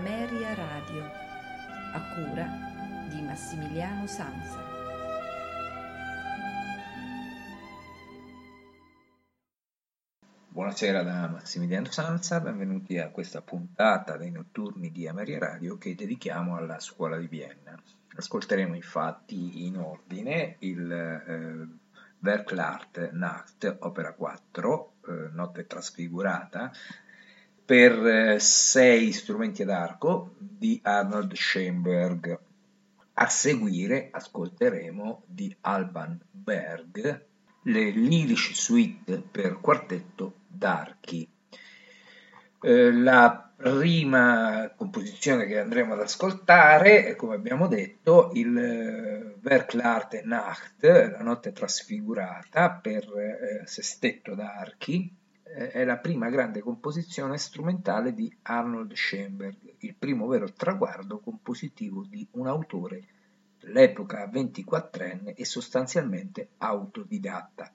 Ameria Radio, a cura di Massimiliano Sanza. Buonasera da Massimiliano Sanza, benvenuti a questa puntata dei notturni di Ameria Radio che dedichiamo alla scuola di Vienna. Ascolteremo infatti in ordine il eh, Werklart Nacht, opera 4, eh, notte trasfigurata, per eh, sei strumenti ad arco di Arnold Schoenberg. A seguire ascolteremo di Alban Berg le Lyrisch Suite per quartetto d'archi. Eh, la prima composizione che andremo ad ascoltare è, come abbiamo detto, il eh, Nacht, la notte trasfigurata per eh, sestetto d'archi, eh, è la prima grande composizione strumentale di Arnold Schoenberg, il primo vero traguardo compositivo di un autore dell'epoca 24enne e sostanzialmente autodidatta.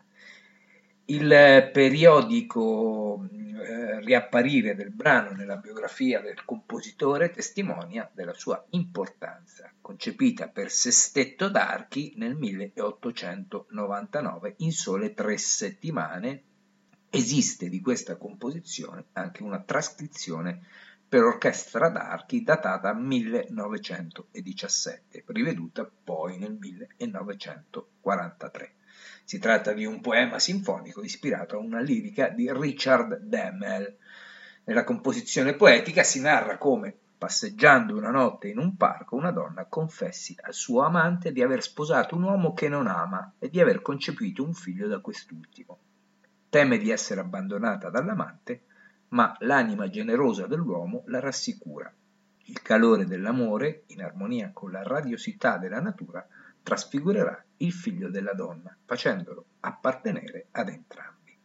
Il periodico eh, riapparire del brano nella biografia del compositore testimonia della sua importanza, concepita per sestetto d'archi nel 1899 in sole tre settimane Esiste di questa composizione anche una trascrizione per orchestra d'archi datata 1917, riveduta poi nel 1943. Si tratta di un poema sinfonico ispirato a una lirica di Richard Demmel. Nella composizione poetica si narra come, passeggiando una notte in un parco, una donna confessi al suo amante di aver sposato un uomo che non ama e di aver concepito un figlio da quest'ultimo. Teme di essere abbandonata dall'amante, ma l'anima generosa dell'uomo la rassicura. Il calore dell'amore, in armonia con la radiosità della natura, trasfigurerà il figlio della donna, facendolo appartenere ad entrambi.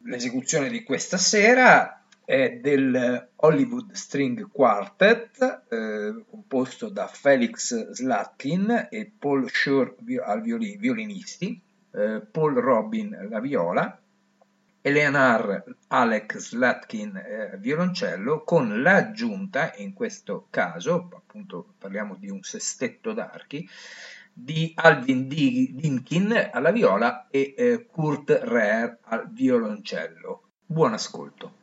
L'esecuzione di questa sera è del Hollywood String Quartet, eh, composto da Felix Slatkin e Paul Schur al violini, violinisti, eh, Paul Robin alla viola, Eleanor Alec Slatkin eh, violoncello con l'aggiunta, in questo caso appunto parliamo di un sestetto d'archi, di Alvin Dinkin alla viola e eh, Kurt Rehr al violoncello. Buon ascolto.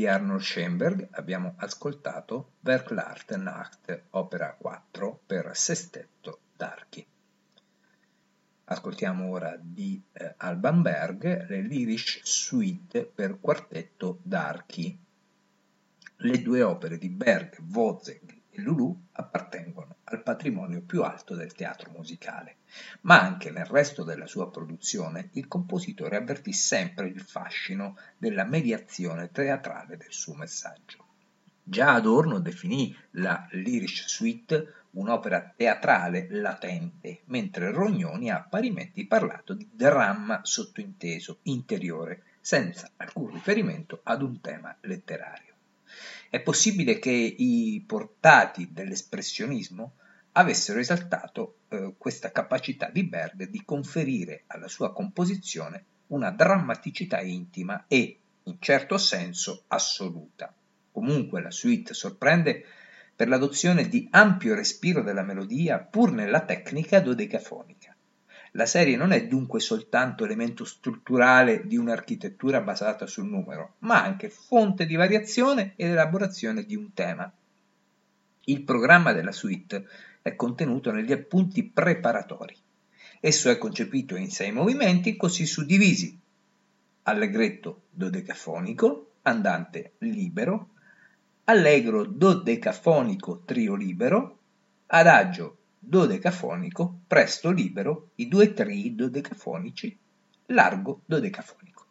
Di Arnold Schoenberg abbiamo ascoltato Verklarte Nacht, opera 4 per sestetto d'archi. Ascoltiamo ora di eh, Alban Berg le Lyrisch Suite per quartetto d'archi. Le due opere di Berg, Wozzeck e Lulu patrimonio più alto del teatro musicale, ma anche nel resto della sua produzione il compositore avvertì sempre il fascino della mediazione teatrale del suo messaggio. Già Adorno definì la Lyrisch Suite un'opera teatrale latente, mentre Rognoni ha parimenti parlato di dramma sottointeso, interiore, senza alcun riferimento ad un tema letterario. È possibile che i portati dell'espressionismo avessero esaltato eh, questa capacità di Berg di conferire alla sua composizione una drammaticità intima e, in certo senso, assoluta. Comunque la suite sorprende per l'adozione di ampio respiro della melodia pur nella tecnica dodecafonica. La serie non è dunque soltanto elemento strutturale di un'architettura basata sul numero, ma anche fonte di variazione ed elaborazione di un tema. Il programma della suite è contenuto negli appunti preparatori. Esso è concepito in sei movimenti così suddivisi. Allegretto dodecafonico, andante libero, allegro dodecafonico trio libero, adagio dodecafonico, presto libero, i due trii dodecafonici, largo dodecafonico.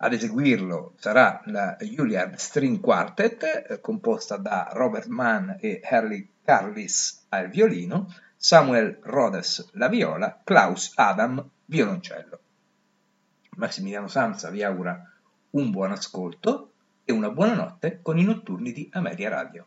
Ad eseguirlo sarà la Juilliard String Quartet, eh, composta da Robert Mann e Harley Carlis al violino, Samuel Rhodes la viola, Klaus Adam violoncello. Massimiliano Sanza vi augura un buon ascolto e una buona notte con i notturni di Ameria Radio.